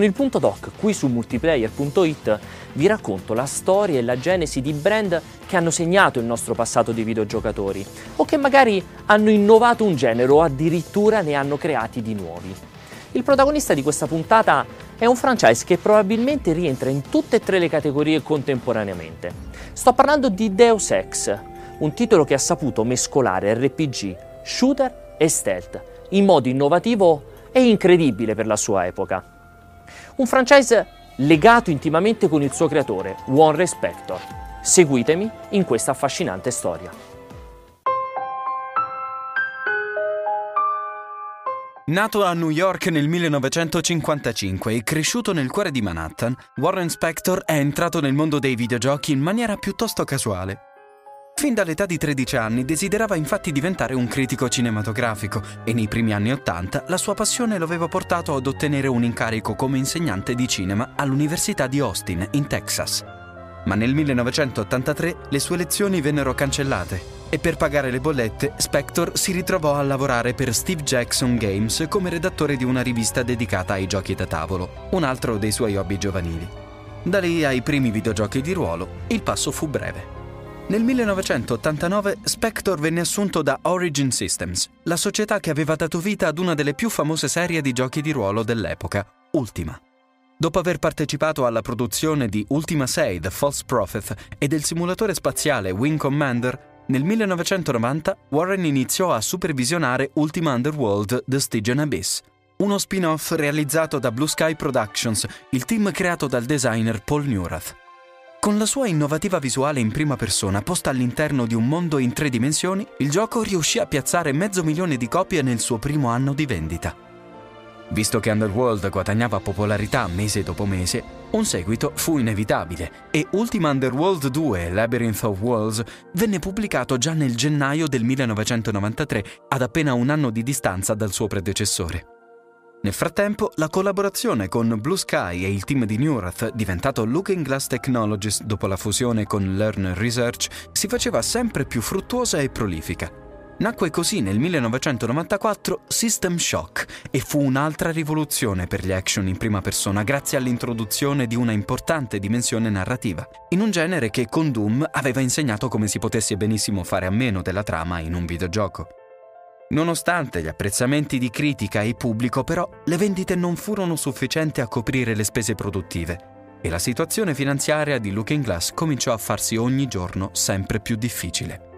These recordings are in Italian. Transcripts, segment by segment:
Con il punto doc qui su multiplayer.it vi racconto la storia e la genesi di brand che hanno segnato il nostro passato di videogiocatori o che magari hanno innovato un genere o addirittura ne hanno creati di nuovi. Il protagonista di questa puntata è un franchise che probabilmente rientra in tutte e tre le categorie contemporaneamente. Sto parlando di Deus Ex, un titolo che ha saputo mescolare RPG, shooter e stealth in modo innovativo e incredibile per la sua epoca. Un franchise legato intimamente con il suo creatore, Warren Spector. Seguitemi in questa affascinante storia. Nato a New York nel 1955 e cresciuto nel cuore di Manhattan, Warren Spector è entrato nel mondo dei videogiochi in maniera piuttosto casuale. Fin dall'età di 13 anni desiderava infatti diventare un critico cinematografico e nei primi anni 80 la sua passione lo aveva portato ad ottenere un incarico come insegnante di cinema all'Università di Austin, in Texas. Ma nel 1983 le sue lezioni vennero cancellate e per pagare le bollette Spector si ritrovò a lavorare per Steve Jackson Games come redattore di una rivista dedicata ai giochi da tavolo, un altro dei suoi hobby giovanili. Da lì ai primi videogiochi di ruolo il passo fu breve. Nel 1989 Spector venne assunto da Origin Systems, la società che aveva dato vita ad una delle più famose serie di giochi di ruolo dell'epoca, Ultima. Dopo aver partecipato alla produzione di Ultima 6 The False Prophet e del simulatore spaziale Wing Commander, nel 1990 Warren iniziò a supervisionare Ultima Underworld The Stygian Abyss, uno spin-off realizzato da Blue Sky Productions, il team creato dal designer Paul Neurath. Con la sua innovativa visuale in prima persona posta all'interno di un mondo in tre dimensioni, il gioco riuscì a piazzare mezzo milione di copie nel suo primo anno di vendita. Visto che Underworld guadagnava popolarità mese dopo mese, un seguito fu inevitabile e Ultima Underworld 2 Labyrinth of Worlds venne pubblicato già nel gennaio del 1993, ad appena un anno di distanza dal suo predecessore. Nel frattempo, la collaborazione con Blue Sky e il team di Neurath, diventato Looking Glass Technologies dopo la fusione con Learn Research, si faceva sempre più fruttuosa e prolifica. Nacque così nel 1994 System Shock e fu un'altra rivoluzione per gli action in prima persona grazie all'introduzione di una importante dimensione narrativa, in un genere che con Doom aveva insegnato come si potesse benissimo fare a meno della trama in un videogioco. Nonostante gli apprezzamenti di critica e pubblico, però, le vendite non furono sufficienti a coprire le spese produttive e la situazione finanziaria di Looking Glass cominciò a farsi ogni giorno sempre più difficile.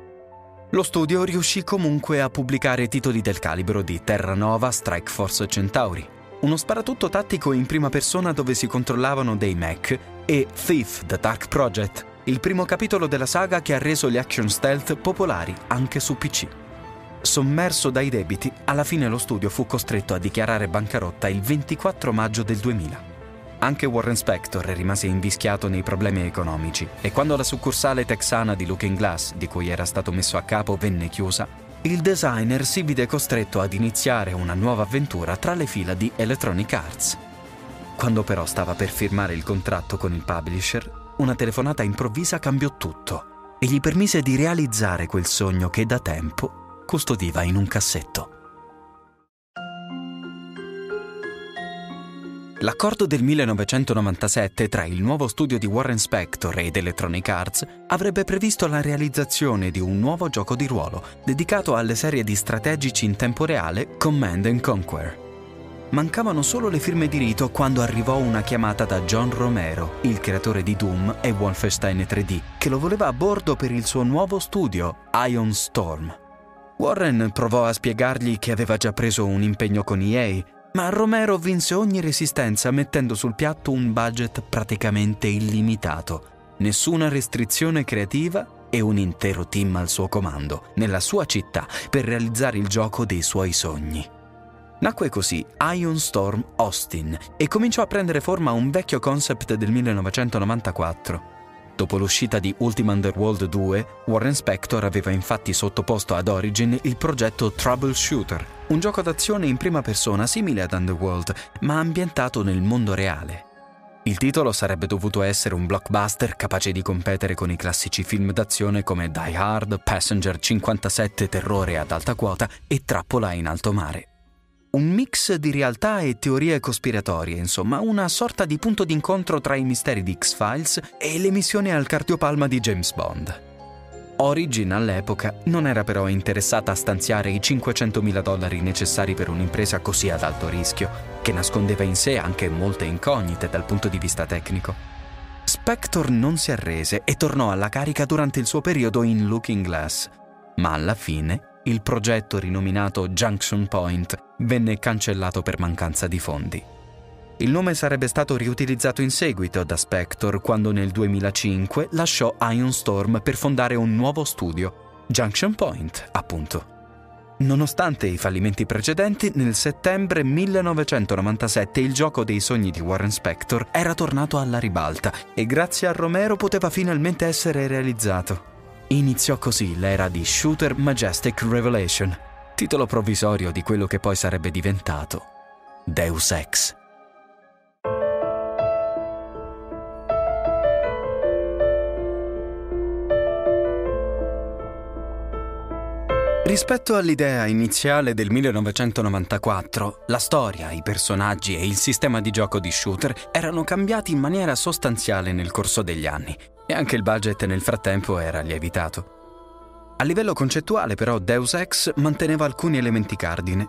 Lo studio riuscì comunque a pubblicare titoli del calibro di Terra Nova Strike Force Centauri, uno sparatutto tattico in prima persona dove si controllavano dei mech, e Thief The Dark Project, il primo capitolo della saga che ha reso gli action stealth popolari anche su PC. Sommerso dai debiti, alla fine lo studio fu costretto a dichiarare bancarotta il 24 maggio del 2000. Anche Warren Spector rimase invischiato nei problemi economici e quando la succursale texana di Looking Glass, di cui era stato messo a capo, venne chiusa, il designer si vide costretto ad iniziare una nuova avventura tra le fila di Electronic Arts. Quando però stava per firmare il contratto con il publisher, una telefonata improvvisa cambiò tutto e gli permise di realizzare quel sogno che da tempo custodiva in un cassetto. L'accordo del 1997 tra il nuovo studio di Warren Spector ed Electronic Arts avrebbe previsto la realizzazione di un nuovo gioco di ruolo dedicato alle serie di strategici in tempo reale Command and Conquer. Mancavano solo le firme di rito quando arrivò una chiamata da John Romero, il creatore di Doom e Wolfenstein 3D, che lo voleva a bordo per il suo nuovo studio, Ion Storm. Warren provò a spiegargli che aveva già preso un impegno con EA, ma Romero vinse ogni resistenza mettendo sul piatto un budget praticamente illimitato, nessuna restrizione creativa e un intero team al suo comando, nella sua città, per realizzare il gioco dei suoi sogni. Nacque così Ion Storm Austin e cominciò a prendere forma un vecchio concept del 1994. Dopo l'uscita di Ultima Underworld 2, Warren Spector aveva infatti sottoposto ad Origin il progetto Troubleshooter, un gioco d'azione in prima persona simile ad Underworld, ma ambientato nel mondo reale. Il titolo sarebbe dovuto essere un blockbuster capace di competere con i classici film d'azione come Die Hard, Passenger 57 Terrore ad alta quota e Trappola in alto mare. Un mix di realtà e teorie cospiratorie, insomma, una sorta di punto d'incontro tra i misteri di X-Files e le missioni al cardiopalma di James Bond. Origin all'epoca non era però interessata a stanziare i 500.000 dollari necessari per un'impresa così ad alto rischio, che nascondeva in sé anche molte incognite dal punto di vista tecnico. Spector non si arrese e tornò alla carica durante il suo periodo in Looking Glass, ma alla fine il progetto rinominato Junction Point venne cancellato per mancanza di fondi. Il nome sarebbe stato riutilizzato in seguito da Spector quando nel 2005 lasciò Ion Storm per fondare un nuovo studio, Junction Point, appunto. Nonostante i fallimenti precedenti, nel settembre 1997 il gioco dei sogni di Warren Spector era tornato alla ribalta e grazie a Romero poteva finalmente essere realizzato. Iniziò così l'era di Shooter Majestic Revelation, titolo provvisorio di quello che poi sarebbe diventato Deus Ex. Rispetto all'idea iniziale del 1994, la storia, i personaggi e il sistema di gioco di shooter erano cambiati in maniera sostanziale nel corso degli anni e anche il budget nel frattempo era lievitato. A livello concettuale però Deus Ex manteneva alcuni elementi cardine.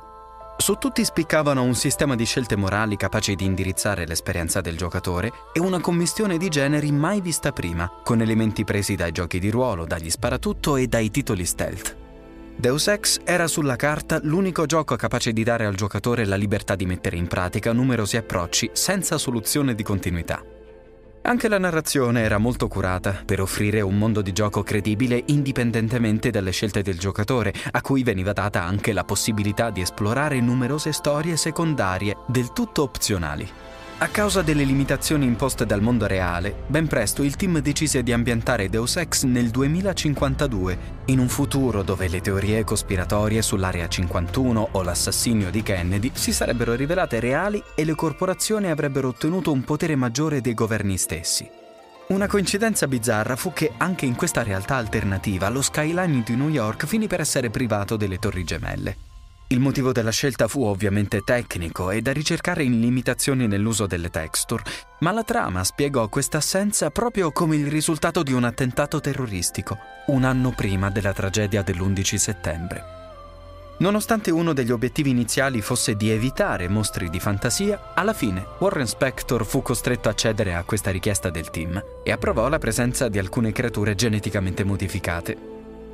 Su tutti spiccavano un sistema di scelte morali capace di indirizzare l'esperienza del giocatore e una commistione di generi mai vista prima, con elementi presi dai giochi di ruolo, dagli sparatutto e dai titoli stealth. Deus Ex era sulla carta l'unico gioco capace di dare al giocatore la libertà di mettere in pratica numerosi approcci senza soluzione di continuità. Anche la narrazione era molto curata per offrire un mondo di gioco credibile indipendentemente dalle scelte del giocatore, a cui veniva data anche la possibilità di esplorare numerose storie secondarie del tutto opzionali. A causa delle limitazioni imposte dal mondo reale, ben presto il team decise di ambientare Deus Ex nel 2052, in un futuro dove le teorie cospiratorie sull'Area 51 o l'assassinio di Kennedy si sarebbero rivelate reali e le corporazioni avrebbero ottenuto un potere maggiore dei governi stessi. Una coincidenza bizzarra fu che anche in questa realtà alternativa lo skyline di New York finì per essere privato delle torri gemelle. Il motivo della scelta fu ovviamente tecnico e da ricercare in limitazioni nell'uso delle texture, ma la trama spiegò questa assenza proprio come il risultato di un attentato terroristico, un anno prima della tragedia dell'11 settembre. Nonostante uno degli obiettivi iniziali fosse di evitare mostri di fantasia, alla fine Warren Spector fu costretto a cedere a questa richiesta del team e approvò la presenza di alcune creature geneticamente modificate,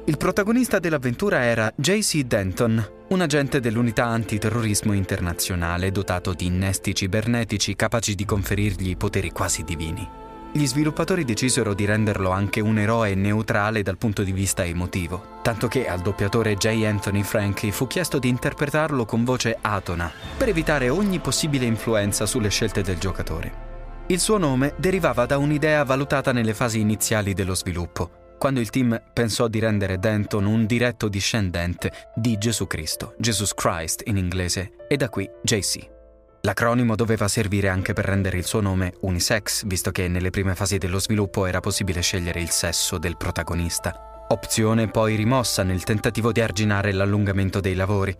il protagonista dell'avventura era J.C. Denton, un agente dell'unità antiterrorismo internazionale dotato di innesti cibernetici capaci di conferirgli poteri quasi divini. Gli sviluppatori decisero di renderlo anche un eroe neutrale dal punto di vista emotivo, tanto che al doppiatore J. Anthony Frankie fu chiesto di interpretarlo con voce atona, per evitare ogni possibile influenza sulle scelte del giocatore. Il suo nome derivava da un'idea valutata nelle fasi iniziali dello sviluppo, quando il team pensò di rendere Denton un diretto discendente di Gesù Cristo, Jesus Christ in inglese, e da qui JC. L'acronimo doveva servire anche per rendere il suo nome unisex, visto che nelle prime fasi dello sviluppo era possibile scegliere il sesso del protagonista, opzione poi rimossa nel tentativo di arginare l'allungamento dei lavori.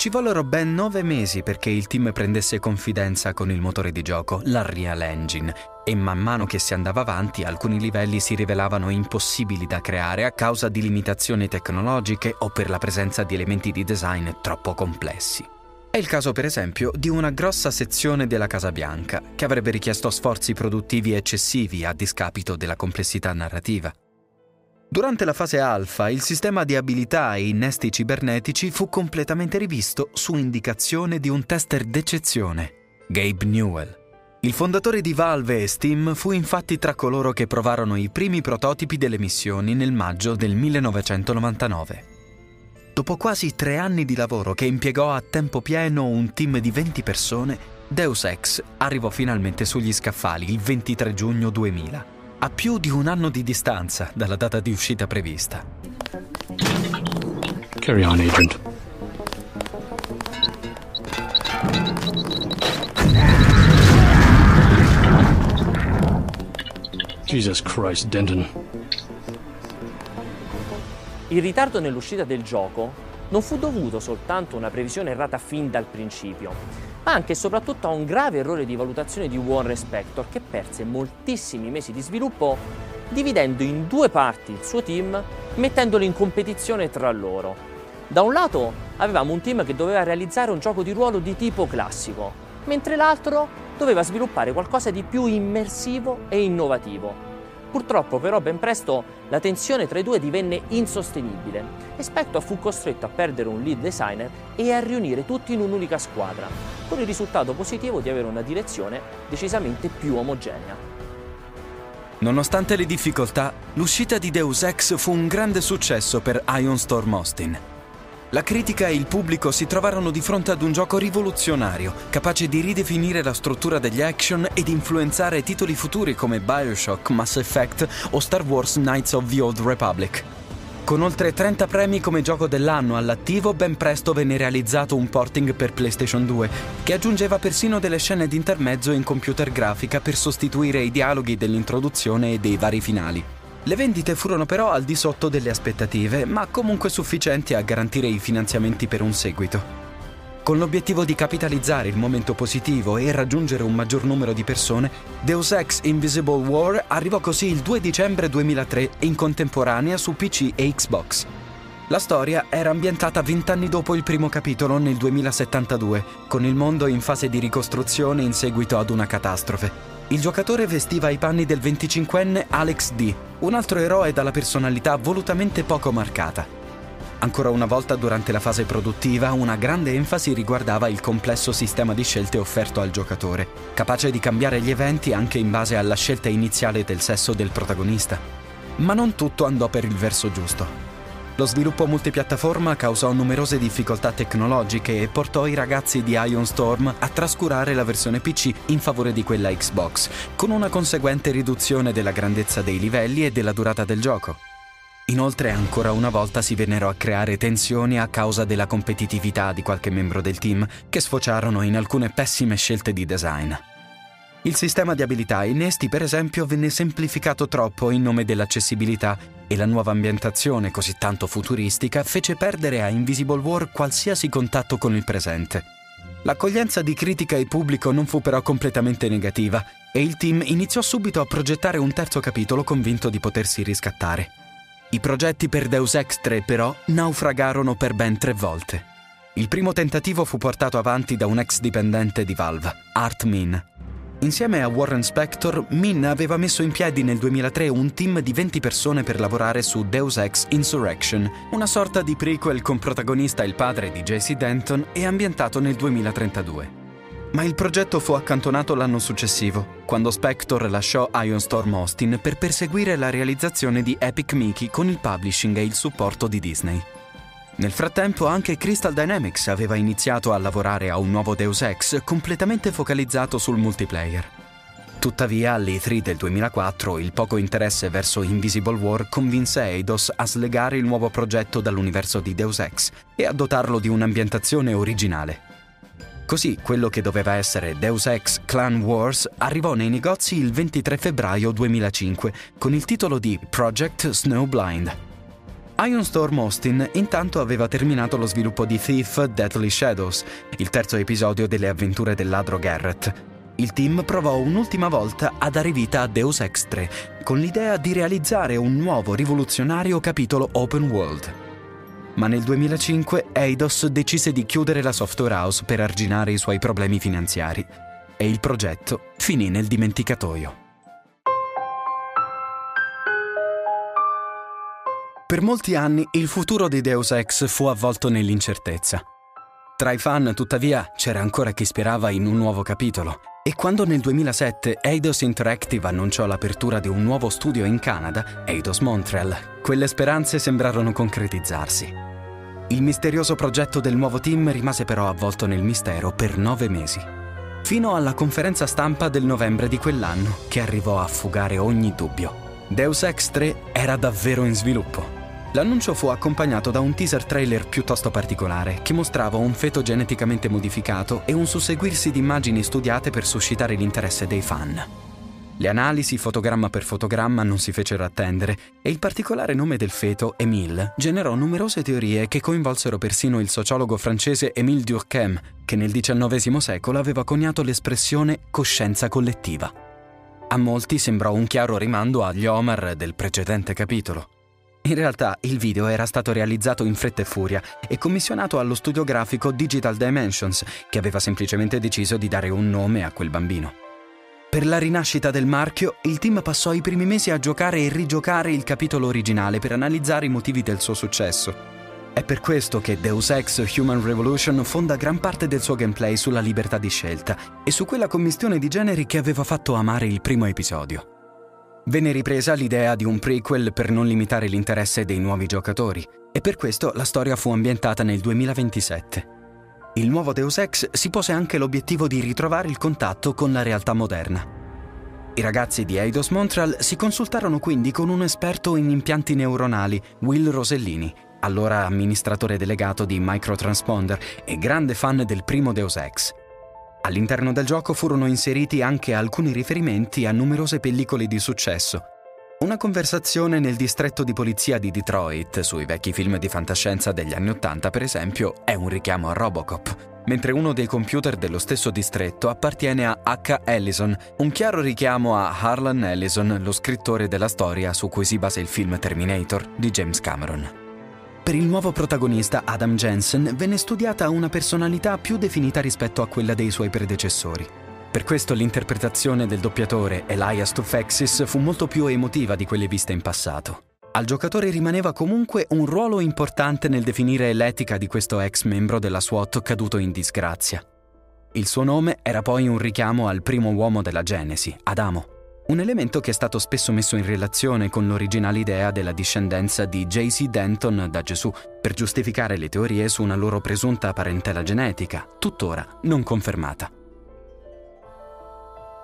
Ci vollero ben nove mesi perché il team prendesse confidenza con il motore di gioco, la Real Engine, e man mano che si andava avanti alcuni livelli si rivelavano impossibili da creare a causa di limitazioni tecnologiche o per la presenza di elementi di design troppo complessi. È il caso, per esempio, di una grossa sezione della Casa Bianca, che avrebbe richiesto sforzi produttivi eccessivi a discapito della complessità narrativa. Durante la fase alfa, il sistema di abilità e innesti cibernetici fu completamente rivisto su indicazione di un tester d'eccezione, Gabe Newell. Il fondatore di Valve e Steam fu infatti tra coloro che provarono i primi prototipi delle missioni nel maggio del 1999. Dopo quasi tre anni di lavoro che impiegò a tempo pieno un team di 20 persone, Deus Ex arrivò finalmente sugli scaffali il 23 giugno 2000 a più di un anno di distanza dalla data di uscita prevista. Carry on, agent. Jesus Christ, Denton. Il ritardo nell'uscita del gioco non fu dovuto soltanto a una previsione errata fin dal principio, ma anche e soprattutto a un grave errore di valutazione di Warren Spector che perse moltissimi mesi di sviluppo dividendo in due parti il suo team, mettendolo in competizione tra loro. Da un lato avevamo un team che doveva realizzare un gioco di ruolo di tipo classico, mentre l'altro doveva sviluppare qualcosa di più immersivo e innovativo. Purtroppo però ben presto la tensione tra i due divenne insostenibile e Spector fu costretto a perdere un lead designer e a riunire tutti in un'unica squadra, con il risultato positivo di avere una direzione decisamente più omogenea. Nonostante le difficoltà, l'uscita di Deus Ex fu un grande successo per Ion Storm Austin. La critica e il pubblico si trovarono di fronte ad un gioco rivoluzionario, capace di ridefinire la struttura degli action ed influenzare titoli futuri come Bioshock, Mass Effect o Star Wars Knights of the Old Republic. Con oltre 30 premi come gioco dell'anno all'attivo, ben presto venne realizzato un porting per PlayStation 2, che aggiungeva persino delle scene di intermezzo in computer grafica per sostituire i dialoghi dell'introduzione e dei vari finali. Le vendite furono però al di sotto delle aspettative, ma comunque sufficienti a garantire i finanziamenti per un seguito. Con l'obiettivo di capitalizzare il momento positivo e raggiungere un maggior numero di persone, Deus Ex Invisible War arrivò così il 2 dicembre 2003 in contemporanea su PC e Xbox. La storia era ambientata vent'anni dopo il primo capitolo nel 2072, con il mondo in fase di ricostruzione in seguito ad una catastrofe. Il giocatore vestiva i panni del 25enne Alex D, un altro eroe dalla personalità volutamente poco marcata. Ancora una volta durante la fase produttiva una grande enfasi riguardava il complesso sistema di scelte offerto al giocatore, capace di cambiare gli eventi anche in base alla scelta iniziale del sesso del protagonista. Ma non tutto andò per il verso giusto. Lo sviluppo multipiattaforma causò numerose difficoltà tecnologiche e portò i ragazzi di Ion Storm a trascurare la versione PC in favore di quella Xbox, con una conseguente riduzione della grandezza dei livelli e della durata del gioco. Inoltre ancora una volta si vennero a creare tensioni a causa della competitività di qualche membro del team che sfociarono in alcune pessime scelte di design. Il sistema di abilità innesti, per esempio, venne semplificato troppo in nome dell'accessibilità e la nuova ambientazione così tanto futuristica fece perdere a Invisible War qualsiasi contatto con il presente. L'accoglienza di critica e pubblico non fu però completamente negativa e il team iniziò subito a progettare un terzo capitolo convinto di potersi riscattare. I progetti per Deus Ex 3 però naufragarono per ben tre volte. Il primo tentativo fu portato avanti da un ex dipendente di Valve, Art Min. Insieme a Warren Spector, Min aveva messo in piedi nel 2003 un team di 20 persone per lavorare su Deus Ex Insurrection, una sorta di prequel con protagonista il padre di JC Denton e ambientato nel 2032. Ma il progetto fu accantonato l'anno successivo, quando Spector lasciò Ion Storm Austin per perseguire la realizzazione di Epic Mickey con il publishing e il supporto di Disney. Nel frattempo anche Crystal Dynamics aveva iniziato a lavorare a un nuovo Deus Ex completamente focalizzato sul multiplayer. Tuttavia, all'E3 del 2004 il poco interesse verso Invisible War convinse Eidos a slegare il nuovo progetto dall'universo di Deus Ex e a dotarlo di un'ambientazione originale. Così quello che doveva essere Deus Ex Clan Wars arrivò nei negozi il 23 febbraio 2005 con il titolo di Project Snowblind. Ion Storm Austin intanto aveva terminato lo sviluppo di Thief Deadly Shadows, il terzo episodio delle avventure del ladro Garrett. Il team provò un'ultima volta a dare vita a Deus Ex 3, con l'idea di realizzare un nuovo rivoluzionario capitolo open world ma nel 2005 Eidos decise di chiudere la software house per arginare i suoi problemi finanziari e il progetto finì nel dimenticatoio. Per molti anni il futuro di Deus Ex fu avvolto nell'incertezza. Tra i fan, tuttavia, c'era ancora chi sperava in un nuovo capitolo. E quando nel 2007 Eidos Interactive annunciò l'apertura di un nuovo studio in Canada, Eidos Montreal, quelle speranze sembrarono concretizzarsi. Il misterioso progetto del nuovo team rimase però avvolto nel mistero per nove mesi, fino alla conferenza stampa del novembre di quell'anno che arrivò a fugare ogni dubbio. Deus Ex 3 era davvero in sviluppo. L'annuncio fu accompagnato da un teaser trailer piuttosto particolare che mostrava un feto geneticamente modificato e un susseguirsi di immagini studiate per suscitare l'interesse dei fan. Le analisi fotogramma per fotogramma non si fecero attendere e il particolare nome del feto, Émile, generò numerose teorie che coinvolsero persino il sociologo francese Émile Durkheim, che nel XIX secolo aveva coniato l'espressione coscienza collettiva. A molti sembrò un chiaro rimando agli Omar del precedente capitolo. In realtà il video era stato realizzato in fretta e furia e commissionato allo studio grafico Digital Dimensions, che aveva semplicemente deciso di dare un nome a quel bambino. Per la rinascita del marchio, il team passò i primi mesi a giocare e rigiocare il capitolo originale per analizzare i motivi del suo successo. È per questo che Deus Ex Human Revolution fonda gran parte del suo gameplay sulla libertà di scelta e su quella commistione di generi che aveva fatto amare il primo episodio. Venne ripresa l'idea di un prequel per non limitare l'interesse dei nuovi giocatori e per questo la storia fu ambientata nel 2027 il nuovo Deus Ex si pose anche l'obiettivo di ritrovare il contatto con la realtà moderna. I ragazzi di Eidos Montreal si consultarono quindi con un esperto in impianti neuronali, Will Rosellini, allora amministratore delegato di Microtransponder e grande fan del primo Deus Ex. All'interno del gioco furono inseriti anche alcuni riferimenti a numerose pellicole di successo, una conversazione nel distretto di polizia di Detroit sui vecchi film di fantascienza degli anni Ottanta, per esempio, è un richiamo a Robocop, mentre uno dei computer dello stesso distretto appartiene a H. Ellison, un chiaro richiamo a Harlan Ellison, lo scrittore della storia su cui si basa il film Terminator di James Cameron. Per il nuovo protagonista Adam Jensen venne studiata una personalità più definita rispetto a quella dei suoi predecessori. Per questo l'interpretazione del doppiatore Elias Tufexis fu molto più emotiva di quelle viste in passato. Al giocatore rimaneva comunque un ruolo importante nel definire l'etica di questo ex membro della SWAT caduto in disgrazia. Il suo nome era poi un richiamo al primo uomo della Genesi, Adamo, un elemento che è stato spesso messo in relazione con l'originale idea della discendenza di J.C. Denton da Gesù, per giustificare le teorie su una loro presunta parentela genetica, tuttora non confermata.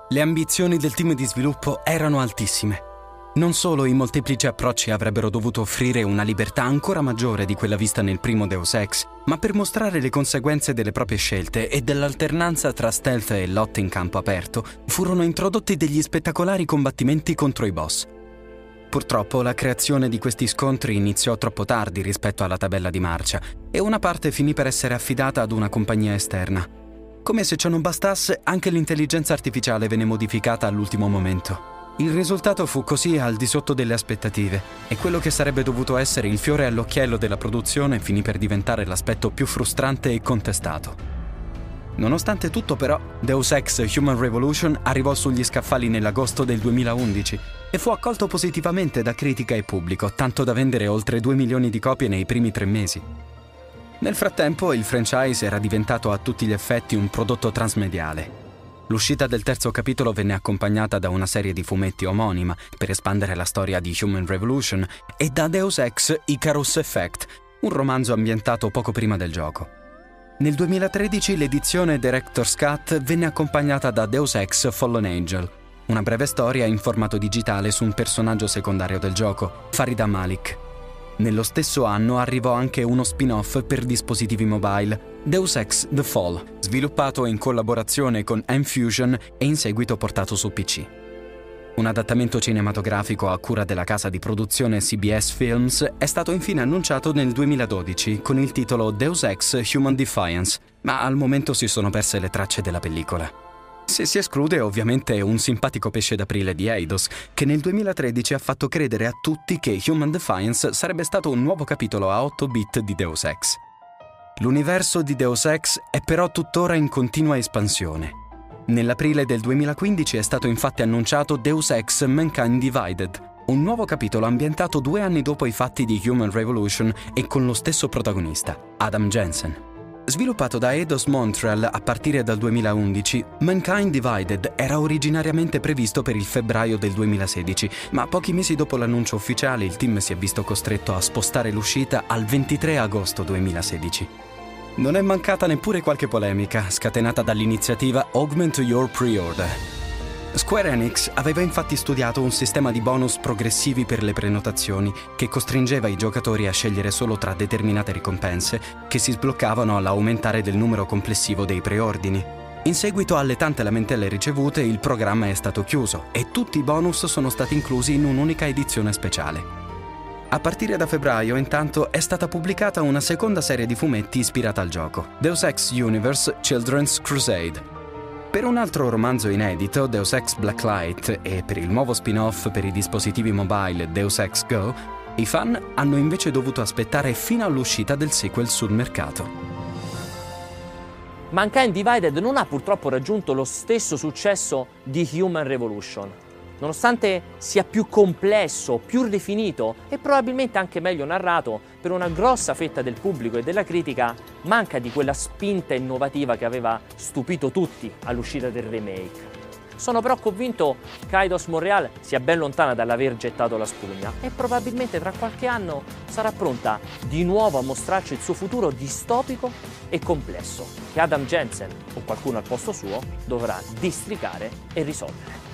Le ambizioni del team di sviluppo erano altissime. Non solo i molteplici approcci avrebbero dovuto offrire una libertà ancora maggiore di quella vista nel primo Deus Ex, ma per mostrare le conseguenze delle proprie scelte e dell'alternanza tra stealth e lotte in campo aperto, furono introdotti degli spettacolari combattimenti contro i boss. Purtroppo la creazione di questi scontri iniziò troppo tardi rispetto alla tabella di marcia e una parte finì per essere affidata ad una compagnia esterna. Come se ciò non bastasse, anche l'intelligenza artificiale venne modificata all'ultimo momento. Il risultato fu così al di sotto delle aspettative e quello che sarebbe dovuto essere il fiore all'occhiello della produzione finì per diventare l'aspetto più frustrante e contestato. Nonostante tutto però, Deus Ex Human Revolution arrivò sugli scaffali nell'agosto del 2011 e fu accolto positivamente da critica e pubblico, tanto da vendere oltre 2 milioni di copie nei primi tre mesi. Nel frattempo il franchise era diventato a tutti gli effetti un prodotto transmediale. L'uscita del terzo capitolo venne accompagnata da una serie di fumetti omonima per espandere la storia di Human Revolution e da Deus Ex Icarus Effect, un romanzo ambientato poco prima del gioco. Nel 2013 l'edizione Director's Cut venne accompagnata da Deus Ex Fallen Angel, una breve storia in formato digitale su un personaggio secondario del gioco, Farida Malik, nello stesso anno arrivò anche uno spin-off per dispositivi mobile, Deus Ex The Fall, sviluppato in collaborazione con Enfusion e in seguito portato su PC. Un adattamento cinematografico a cura della casa di produzione CBS Films è stato infine annunciato nel 2012 con il titolo Deus Ex Human Defiance, ma al momento si sono perse le tracce della pellicola. Se si esclude ovviamente un simpatico pesce d'aprile di Eidos, che nel 2013 ha fatto credere a tutti che Human Defiance sarebbe stato un nuovo capitolo a 8 bit di Deus Ex. L'universo di Deus Ex è però tuttora in continua espansione. Nell'aprile del 2015 è stato infatti annunciato Deus Ex Mankind Divided, un nuovo capitolo ambientato due anni dopo i fatti di Human Revolution e con lo stesso protagonista, Adam Jensen. Sviluppato da Eidos Montreal a partire dal 2011, Mankind Divided era originariamente previsto per il febbraio del 2016, ma pochi mesi dopo l'annuncio ufficiale il team si è visto costretto a spostare l'uscita al 23 agosto 2016. Non è mancata neppure qualche polemica, scatenata dall'iniziativa Augment Your Pre-Order, Square Enix aveva infatti studiato un sistema di bonus progressivi per le prenotazioni che costringeva i giocatori a scegliere solo tra determinate ricompense che si sbloccavano all'aumentare del numero complessivo dei preordini. In seguito alle tante lamentele ricevute, il programma è stato chiuso e tutti i bonus sono stati inclusi in un'unica edizione speciale. A partire da febbraio, intanto, è stata pubblicata una seconda serie di fumetti ispirata al gioco, Deus Ex Universe Children's Crusade. Per un altro romanzo inedito, Deus Ex Blacklight, e per il nuovo spin-off per i dispositivi mobile Deus Ex Go, i fan hanno invece dovuto aspettare fino all'uscita del sequel sul mercato. Mankind Divided non ha purtroppo raggiunto lo stesso successo di Human Revolution. Nonostante sia più complesso, più rifinito e probabilmente anche meglio narrato, per una grossa fetta del pubblico e della critica manca di quella spinta innovativa che aveva stupito tutti all'uscita del remake. Sono però convinto che Eidos Montreal sia ben lontana dall'aver gettato la spugna e probabilmente tra qualche anno sarà pronta di nuovo a mostrarci il suo futuro distopico e complesso, che Adam Jensen o qualcuno al posto suo dovrà districare e risolvere.